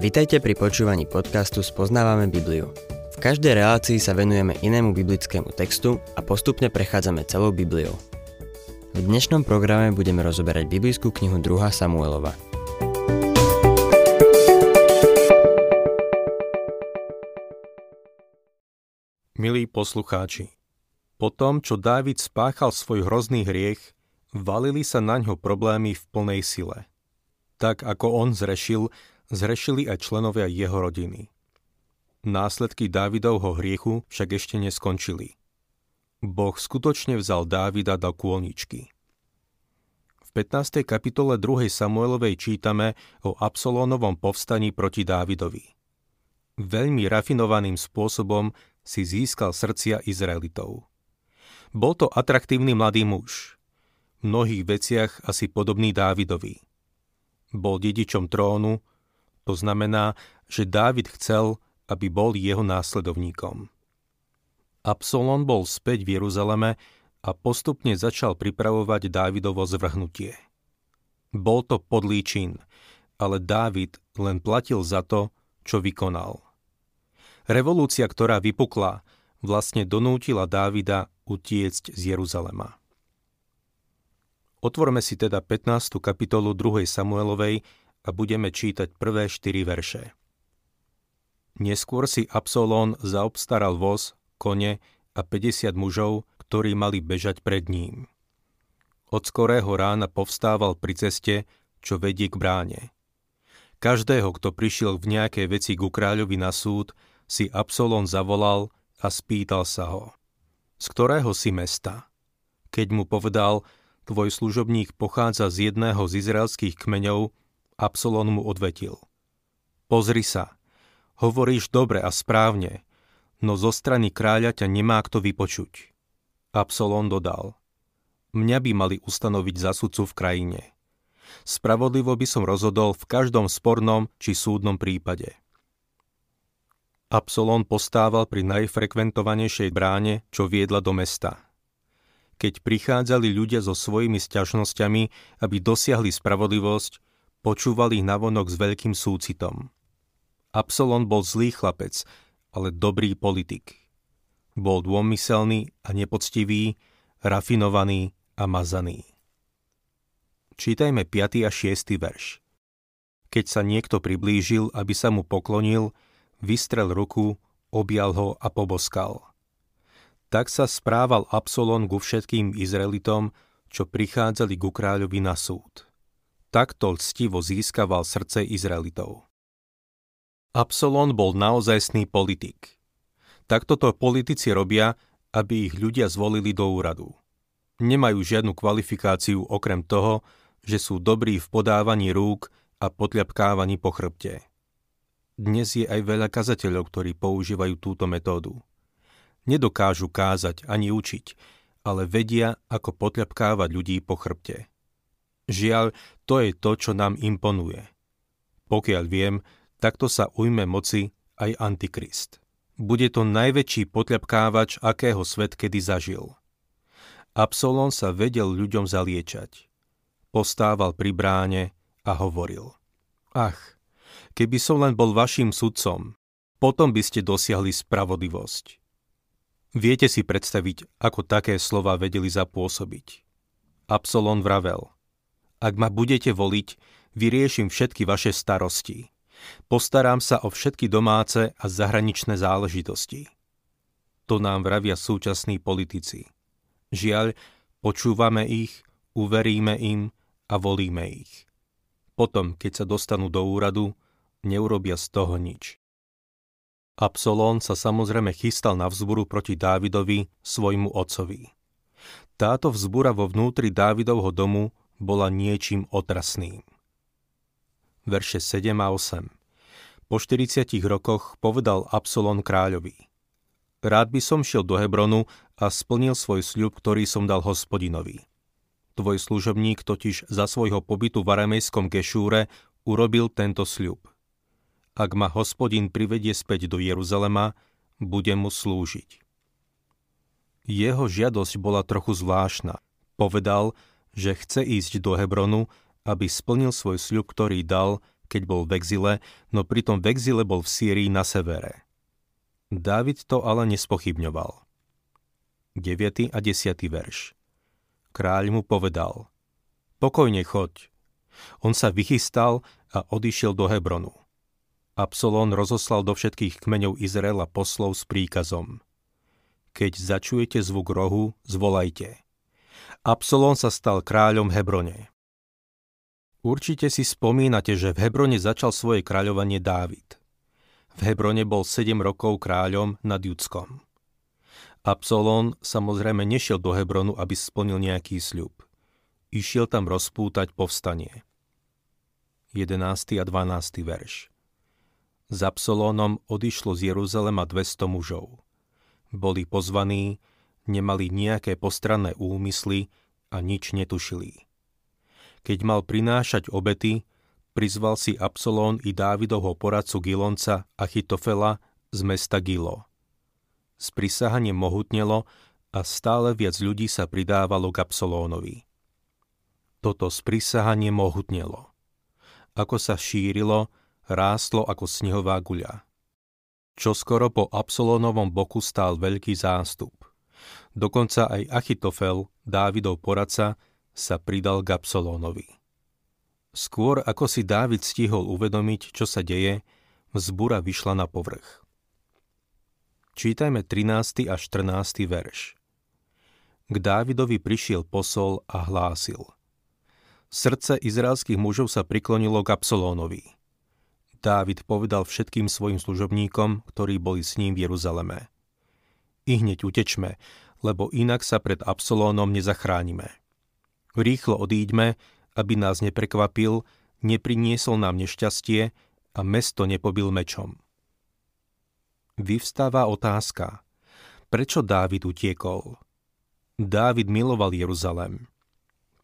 Vitajte pri počúvaní podcastu Spoznávame Bibliu. V každej relácii sa venujeme inému biblickému textu a postupne prechádzame celou Bibliou. V dnešnom programe budeme rozoberať biblickú knihu 2. Samuelova. Milí poslucháči, po tom, čo Dávid spáchal svoj hrozný hriech, valili sa na ňo problémy v plnej sile. Tak ako on zrešil, zrešili aj členovia jeho rodiny. Následky Dávidovho hriechu však ešte neskončili. Boh skutočne vzal Dávida do kôlničky. V 15. kapitole 2. Samuelovej čítame o Absolónovom povstaní proti Dávidovi. Veľmi rafinovaným spôsobom si získal srdcia Izraelitov. Bol to atraktívny mladý muž. V mnohých veciach asi podobný Dávidovi – bol dedičom trónu, to znamená, že Dávid chcel, aby bol jeho následovníkom. Absolon bol späť v Jeruzaleme a postupne začal pripravovať Dávidovo zvrhnutie. Bol to podlý čin, ale Dávid len platil za to, čo vykonal. Revolúcia, ktorá vypukla, vlastne donútila Dávida utiecť z Jeruzalema. Otvorme si teda 15. kapitolu 2. Samuelovej a budeme čítať prvé 4 verše. Neskôr si Absolón zaobstaral voz, kone a 50 mužov, ktorí mali bežať pred ním. Od skorého rána povstával pri ceste, čo vedie k bráne. Každého, kto prišiel v nejakej veci ku kráľovi na súd, si Absolón zavolal a spýtal sa ho. Z ktorého si mesta? Keď mu povedal, tvoj služobník pochádza z jedného z izraelských kmeňov, Absalon mu odvetil. Pozri sa, hovoríš dobre a správne, no zo strany kráľa ťa nemá kto vypočuť. Absalon dodal. Mňa by mali ustanoviť za sudcu v krajine. Spravodlivo by som rozhodol v každom spornom či súdnom prípade. Absalon postával pri najfrekventovanejšej bráne, čo viedla do mesta – keď prichádzali ľudia so svojimi sťažnosťami, aby dosiahli spravodlivosť, počúvali ich navonok s veľkým súcitom. Absolon bol zlý chlapec, ale dobrý politik. Bol dômyselný a nepoctivý, rafinovaný a mazaný. Čítajme 5. a 6. verš. Keď sa niekto priblížil, aby sa mu poklonil, vystrel ruku, objal ho a poboskal – tak sa správal Absolon ku všetkým Izraelitom, čo prichádzali ku kráľovi na súd. Takto lstivo získaval srdce Izraelitov. Absolon bol naozajstný politik. Takto to politici robia, aby ich ľudia zvolili do úradu. Nemajú žiadnu kvalifikáciu okrem toho, že sú dobrí v podávaní rúk a potľapkávaní po chrbte. Dnes je aj veľa kazateľov, ktorí používajú túto metódu nedokážu kázať ani učiť, ale vedia, ako potľapkávať ľudí po chrbte. Žiaľ, to je to, čo nám imponuje. Pokiaľ viem, takto sa ujme moci aj Antikrist. Bude to najväčší potľapkávač, akého svet kedy zažil. Absolon sa vedel ľuďom zaliečať. Postával pri bráne a hovoril. Ach, keby som len bol vašim sudcom, potom by ste dosiahli spravodlivosť. Viete si predstaviť, ako také slova vedeli zapôsobiť. Absolon vravel. Ak ma budete voliť, vyriešim všetky vaše starosti. Postarám sa o všetky domáce a zahraničné záležitosti. To nám vravia súčasní politici. Žiaľ, počúvame ich, uveríme im a volíme ich. Potom, keď sa dostanú do úradu, neurobia z toho nič. Absolón sa samozrejme chystal na vzburu proti Dávidovi, svojmu otcovi. Táto vzbura vo vnútri Dávidovho domu bola niečím otrasným. Verše 7 a 8 Po 40 rokoch povedal Absolón kráľovi Rád by som šiel do Hebronu a splnil svoj sľub, ktorý som dal hospodinovi. Tvoj služobník totiž za svojho pobytu v aramejskom Gešúre urobil tento sľub – ak ma hospodin privedie späť do Jeruzalema, budem mu slúžiť. Jeho žiadosť bola trochu zvláštna. Povedal, že chce ísť do Hebronu, aby splnil svoj sľub, ktorý dal, keď bol v exile, no pritom v exile bol v Sýrii na severe. Dávid to ale nespochybňoval. 9. a 10. verš Kráľ mu povedal, pokojne choď. On sa vychystal a odišiel do Hebronu. Absalón rozoslal do všetkých kmeňov Izraela poslov s príkazom. Keď začujete zvuk rohu, zvolajte. Absalón sa stal kráľom Hebrone. Určite si spomínate, že v Hebrone začal svoje kráľovanie Dávid. V Hebrone bol 7 rokov kráľom nad Judskom. Absalón samozrejme nešiel do Hebronu, aby splnil nejaký sľub. Išiel tam rozpútať povstanie. 11. a 12. verš S Absalónom odišlo z Jeruzalema 200 mužov. Boli pozvaní, nemali nejaké postranné úmysly a nič netušili. Keď mal prinášať obety, prizval si Absalón i Dávidovho poradcu Gilonca Achitofela z mesta Gilo – sprisahanie mohutnelo a stále viac ľudí sa pridávalo k Absolónovi. Toto sprisahanie mohutnelo. Ako sa šírilo, rástlo ako snehová guľa. Čoskoro po Absolónovom boku stál veľký zástup. Dokonca aj Achitofel, Dávidov poradca, sa pridal k Absolónovi. Skôr ako si Dávid stihol uvedomiť, čo sa deje, vzbura vyšla na povrch. Čítajme 13. a 14. verš. K Dávidovi prišiel posol a hlásil. Srdce izraelských mužov sa priklonilo k Absolónovi. Dávid povedal všetkým svojim služobníkom, ktorí boli s ním v Jeruzaleme. I hneď utečme, lebo inak sa pred Absolónom nezachránime. Rýchlo odíďme, aby nás neprekvapil, nepriniesol nám nešťastie a mesto nepobil mečom vyvstáva otázka, prečo Dávid utiekol? Dávid miloval Jeruzalem.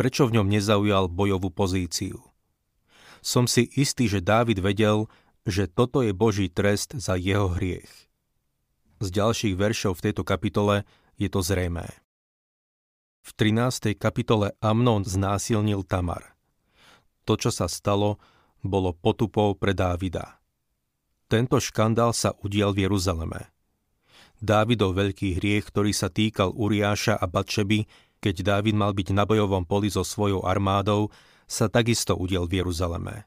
Prečo v ňom nezaujal bojovú pozíciu? Som si istý, že Dávid vedel, že toto je Boží trest za jeho hriech. Z ďalších veršov v tejto kapitole je to zrejmé. V 13. kapitole Amnon znásilnil Tamar. To, čo sa stalo, bolo potupou pre Dávida. Tento škandál sa udial v Jeruzaleme. Dávidov veľký hriech, ktorý sa týkal Uriáša a Batšeby, keď Dávid mal byť na bojovom poli so svojou armádou, sa takisto udial v Jeruzaleme.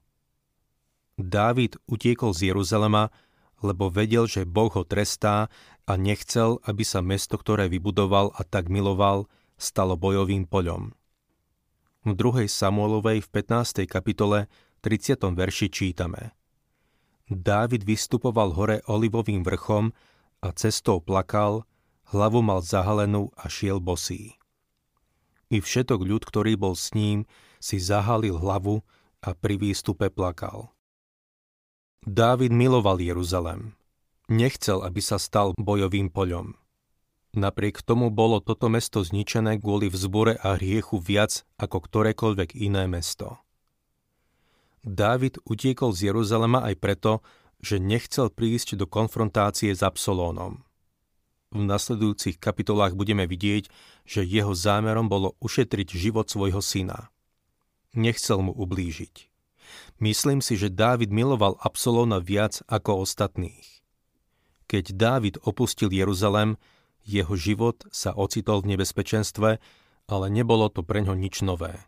Dávid utiekol z Jeruzalema, lebo vedel, že Boh ho trestá a nechcel, aby sa mesto, ktoré vybudoval a tak miloval, stalo bojovým poľom. V 2. Samuelovej v 15. kapitole 30. verši čítame – Dávid vystupoval hore olivovým vrchom a cestou plakal, hlavu mal zahalenú a šiel bosý. I všetok ľud, ktorý bol s ním, si zahalil hlavu a pri výstupe plakal. Dávid miloval Jeruzalem. Nechcel, aby sa stal bojovým poľom. Napriek tomu bolo toto mesto zničené kvôli vzbure a hriechu viac ako ktorékoľvek iné mesto. Dávid utiekol z Jeruzalema aj preto, že nechcel prísť do konfrontácie s Absolónom. V nasledujúcich kapitolách budeme vidieť, že jeho zámerom bolo ušetriť život svojho syna. Nechcel mu ublížiť. Myslím si, že Dávid miloval Absolóna viac ako ostatných. Keď Dávid opustil Jeruzalem, jeho život sa ocitol v nebezpečenstve, ale nebolo to pre ňo nič nové.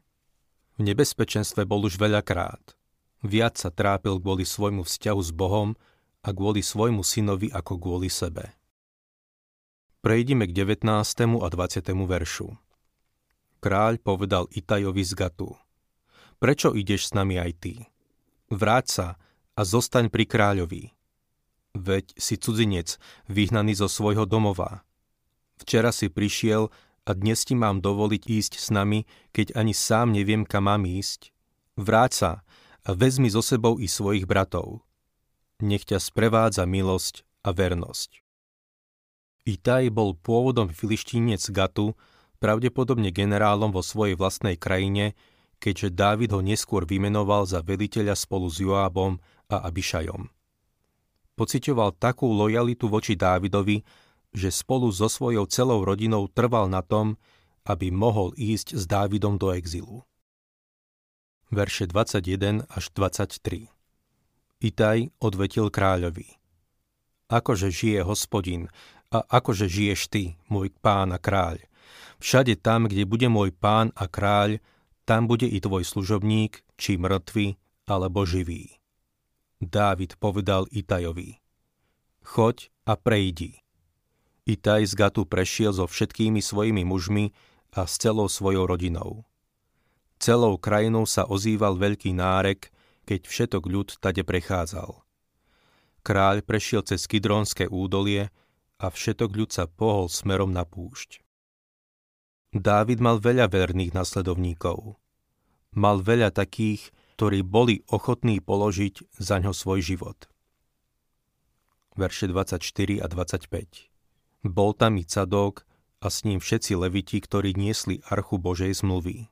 V nebezpečenstve bol už veľakrát. Viac sa trápil kvôli svojmu vzťahu s Bohom a kvôli svojmu synovi ako kvôli sebe. Prejdime k 19. a 20. veršu. Kráľ povedal Itajovi z Gatu. Prečo ideš s nami aj ty? Vráť sa a zostaň pri kráľovi. Veď si cudzinec, vyhnaný zo svojho domova. Včera si prišiel a dnes ti mám dovoliť ísť s nami, keď ani sám neviem, kam mám ísť. Vráť sa a vezmi so sebou i svojich bratov. Nech ťa sprevádza milosť a vernosť. Itaj bol pôvodom filištínec Gatu, pravdepodobne generálom vo svojej vlastnej krajine, keďže Dávid ho neskôr vymenoval za veliteľa spolu s Joábom a Abišajom. Pocitoval takú lojalitu voči Dávidovi, že spolu so svojou celou rodinou trval na tom, aby mohol ísť s Dávidom do exilu verše 21 až 23. Itaj odvetil kráľovi. Akože žije hospodin a akože žiješ ty, môj pán a kráľ. Všade tam, kde bude môj pán a kráľ, tam bude i tvoj služobník, či mŕtvy, alebo živý. Dávid povedal Itajovi. Choď a prejdi. Itaj z Gatu prešiel so všetkými svojimi mužmi a s celou svojou rodinou. Celou krajinou sa ozýval veľký nárek, keď všetok ľud tade prechádzal. Kráľ prešiel cez Kidrónske údolie a všetok ľud sa pohol smerom na púšť. Dávid mal veľa verných nasledovníkov. Mal veľa takých, ktorí boli ochotní položiť za ňo svoj život. Verše 24 a 25 Bol tam i Cadok a s ním všetci leviti, ktorí niesli archu Božej zmluvy.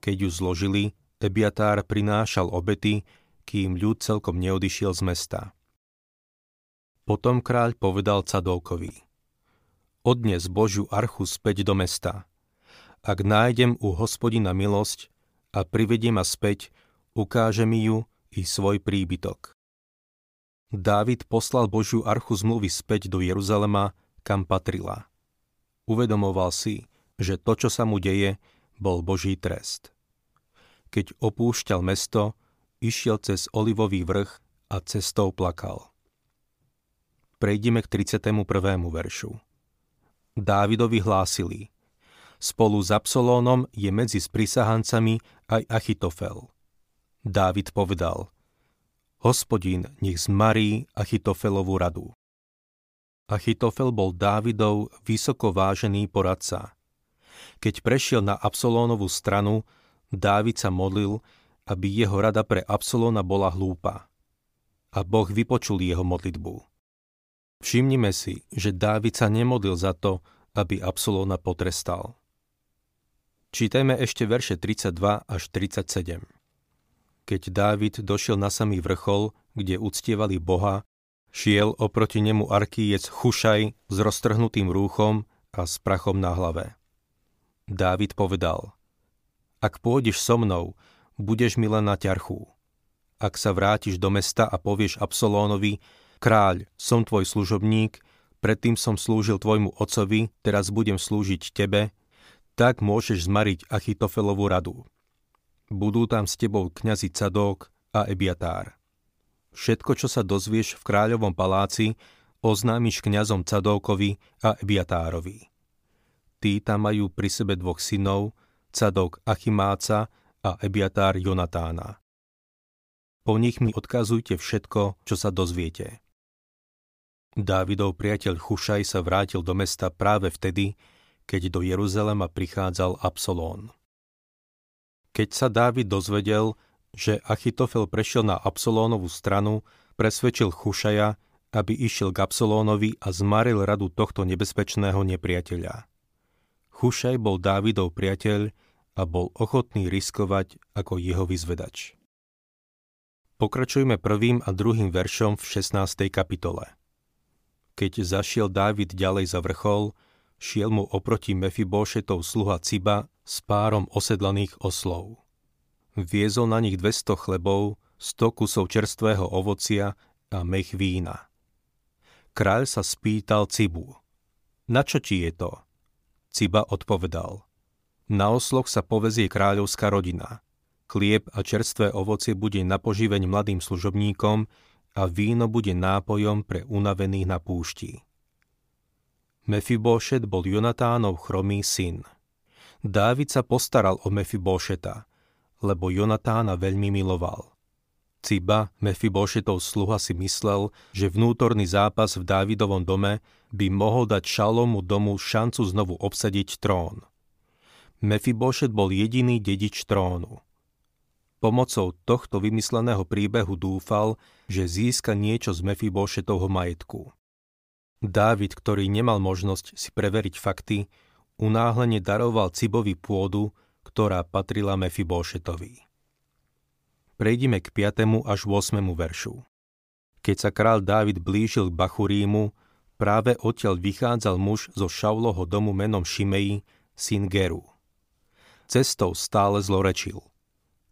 Keď ju zložili, Ebiatár prinášal obety, kým ľud celkom neodišiel z mesta. Potom kráľ povedal Cadókovi, odnes Božiu archu späť do mesta. Ak nájdem u hospodina milosť a privedie ma späť, ukáže mi ju i svoj príbytok. Dávid poslal Božiu archu zmluvy späť do Jeruzalema, kam patrila. Uvedomoval si, že to, čo sa mu deje, bol Boží trest keď opúšťal mesto, išiel cez Olivový vrch a cestou plakal. Prejdime k 31. veršu. Dávidovi hlásili. Spolu s Absolónom je medzi sprisahancami aj Achitofel. Dávid povedal. Hospodin nech zmarí Achitofelovú radu. Achitofel bol Dávidov vysoko vážený poradca. Keď prešiel na Absolónovú stranu, Dávid sa modlil, aby jeho rada pre Absolóna bola hlúpa. A Boh vypočul jeho modlitbu. Všimnime si, že Dávid sa nemodlil za to, aby Absolóna potrestal. Čítajme ešte verše 32 až 37. Keď Dávid došiel na samý vrchol, kde uctievali Boha, šiel oproti nemu arkýjec Chušaj s roztrhnutým rúchom a s prachom na hlave. Dávid povedal – ak pôjdeš so mnou, budeš mi len na ťarchu. Ak sa vrátiš do mesta a povieš Absolónovi, kráľ, som tvoj služobník, predtým som slúžil tvojmu ocovi, teraz budem slúžiť tebe, tak môžeš zmariť Achitofelovú radu. Budú tam s tebou kňazi Cadók a Ebiatár. Všetko, čo sa dozvieš v kráľovom paláci, oznámiš kňazom Cadókovi a Ebiatárovi. Tí tam majú pri sebe dvoch synov, Cadok Achimáca a Ebiatár Jonatána. Po nich mi odkazujte všetko, čo sa dozviete. Dávidov priateľ Chušaj sa vrátil do mesta práve vtedy, keď do Jeruzalema prichádzal Absolón. Keď sa Dávid dozvedel, že Achitofel prešiel na Absolónovú stranu, presvedčil Chušaja, aby išiel k Absolónovi a zmaril radu tohto nebezpečného nepriateľa. Chušaj bol Dávidov priateľ a bol ochotný riskovať ako jeho vyzvedač. Pokračujme prvým a druhým veršom v 16. kapitole. Keď zašiel Dávid ďalej za vrchol, šiel mu oproti Mefibošetov sluha Ciba s párom osedlaných oslov. Viezol na nich 200 chlebov, 100 kusov čerstvého ovocia a mech vína. Kráľ sa spýtal Cibu. Na čo ti je to? Ciba odpovedal. Na osloch sa povezie kráľovská rodina. Chlieb a čerstvé ovocie bude na poživeň mladým služobníkom a víno bude nápojom pre unavených na púšti. Mefibošet bol Jonatánov chromý syn. Dávid sa postaral o Mefibošeta, lebo Jonatána veľmi miloval. Ciba, Mefibošetov sluha si myslel, že vnútorný zápas v Dávidovom dome by mohol dať Šalomu domu šancu znovu obsadiť trón. Mefibošet bol jediný dedič trónu. Pomocou tohto vymysleného príbehu dúfal, že získa niečo z Mefibošetovho majetku. Dávid, ktorý nemal možnosť si preveriť fakty, unáhlene daroval Cibovi pôdu, ktorá patrila Mefibošetovi prejdime k 5. až 8. veršu. Keď sa král Dávid blížil k Bachurímu, práve odtiaľ vychádzal muž zo Šauloho domu menom Šimei, syn Geru. Cestou stále zlorečil.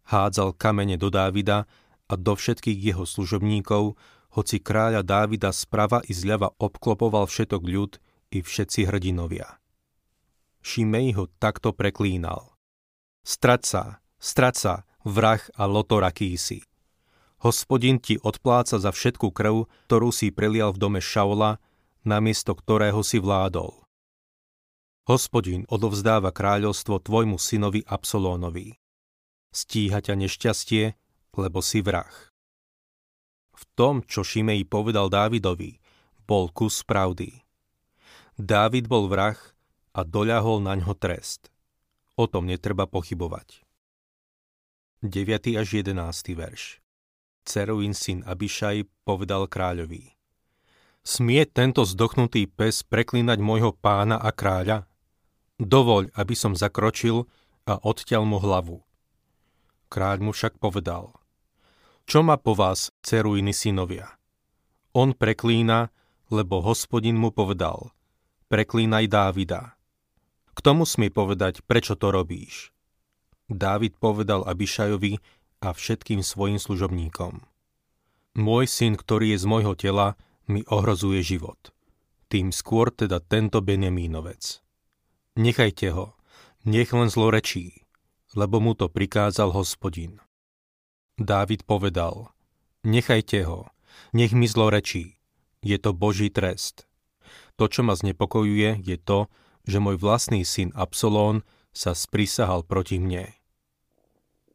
Hádzal kamene do Dávida a do všetkých jeho služobníkov, hoci kráľa Dávida sprava i zľava obklopoval všetok ľud i všetci hrdinovia. Šimej ho takto preklínal. Strať sa, vrah a lotoraký si. Hospodin ti odpláca za všetku krv, ktorú si prelial v dome Šaula, namiesto ktorého si vládol. Hospodin odovzdáva kráľovstvo tvojmu synovi Absolónovi. Stíha ťa nešťastie, lebo si vrah. V tom, čo Šimej povedal Dávidovi, bol kus pravdy. Dávid bol vrah a doľahol na ňo trest. O tom netreba pochybovať. 9. až 11. verš Ceruin syn Abišaj povedal kráľovi Smie tento zdochnutý pes preklínať môjho pána a kráľa? Dovoľ, aby som zakročil a odťal mu hlavu. Kráľ mu však povedal Čo má po vás, Ceruiny synovia? On preklína, lebo hospodin mu povedal Preklínaj Dávida. K tomu smie povedať, prečo to robíš. Dávid povedal Abišajovi a všetkým svojim služobníkom. Môj syn, ktorý je z môjho tela, mi ohrozuje život. Tým skôr teda tento Benjamínovec. Nechajte ho, nech len zlorečí, lebo mu to prikázal hospodin. Dávid povedal, nechajte ho, nech mi zlorečí, je to Boží trest. To, čo ma znepokojuje, je to, že môj vlastný syn Absolón sa sprísahal proti mne.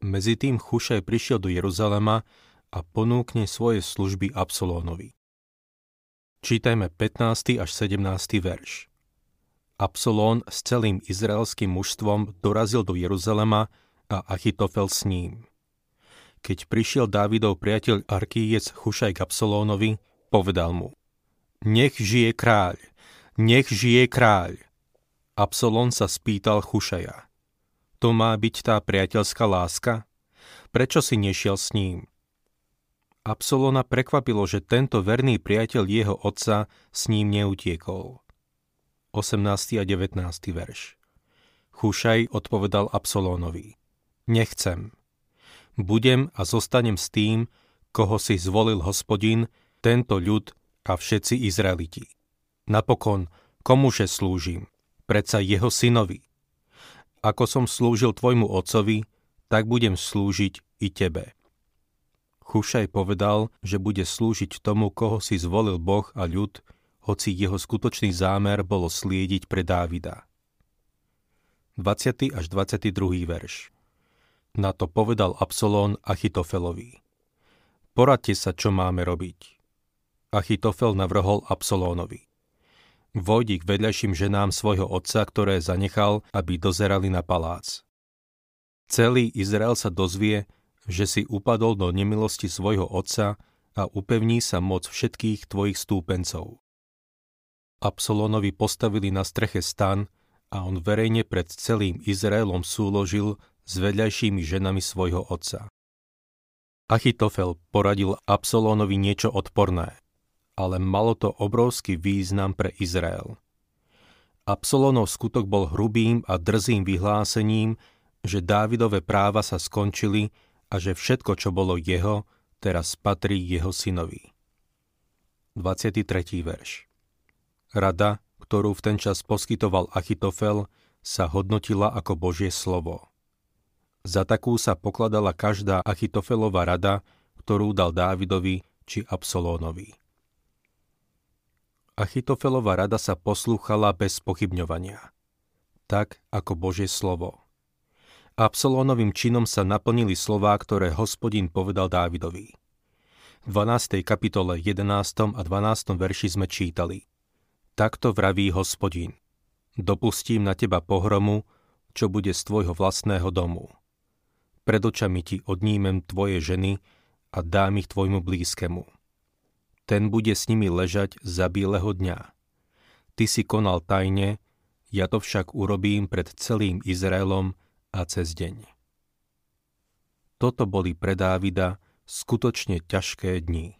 Medzi tým Chušaj prišiel do Jeruzalema a ponúkne svoje služby Absolónovi. Čítajme 15. až 17. verš. Absolón s celým izraelským mužstvom dorazil do Jeruzalema a Achitofel s ním. Keď prišiel Dávidov priateľ Arkíjec Chušaj k Absolónovi, povedal mu Nech žije kráľ, nech žije kráľ. Absolon sa spýtal Chušaja. To má byť tá priateľská láska? Prečo si nešiel s ním? Absolona prekvapilo, že tento verný priateľ jeho otca s ním neutiekol. 18. a 19. verš Chušaj odpovedal Absolónovi. Nechcem. Budem a zostanem s tým, koho si zvolil hospodin, tento ľud a všetci Izraeliti. Napokon, komuže slúžim? predsa jeho synovi. Ako som slúžil tvojmu otcovi, tak budem slúžiť i tebe. Chušaj povedal, že bude slúžiť tomu, koho si zvolil Boh a ľud, hoci jeho skutočný zámer bolo sliediť pre Dávida. 20. až 22. verš Na to povedal Absolón Achitofelovi. Poradte sa, čo máme robiť. Achitofel navrhol Absolónovi. Vojdi k vedľajším ženám svojho otca, ktoré zanechal, aby dozerali na palác. Celý Izrael sa dozvie, že si upadol do nemilosti svojho otca a upevní sa moc všetkých tvojich stúpencov. Absolónovi postavili na streche stan a on verejne pred celým Izraelom súložil s vedľajšími ženami svojho otca. Achitofel poradil Absolónovi niečo odporné ale malo to obrovský význam pre Izrael. Absolonov skutok bol hrubým a drzým vyhlásením, že Dávidové práva sa skončili a že všetko, čo bolo jeho, teraz patrí jeho synovi. 23. verš Rada, ktorú v ten čas poskytoval Achitofel, sa hodnotila ako Božie slovo. Za takú sa pokladala každá Achitofelová rada, ktorú dal Dávidovi či Absolónovi. Achitofelova rada sa poslúchala bez pochybňovania. Tak ako Božie slovo. Absolónovým činom sa naplnili slová, ktoré hospodin povedal Dávidovi. V 12. kapitole 11. a 12. verši sme čítali Takto vraví hospodin. Dopustím na teba pohromu, čo bude z tvojho vlastného domu. Pred očami ti odnímem tvoje ženy a dám ich tvojmu blízkemu ten bude s nimi ležať za bieleho dňa. Ty si konal tajne, ja to však urobím pred celým Izraelom a cez deň. Toto boli pre Dávida skutočne ťažké dni.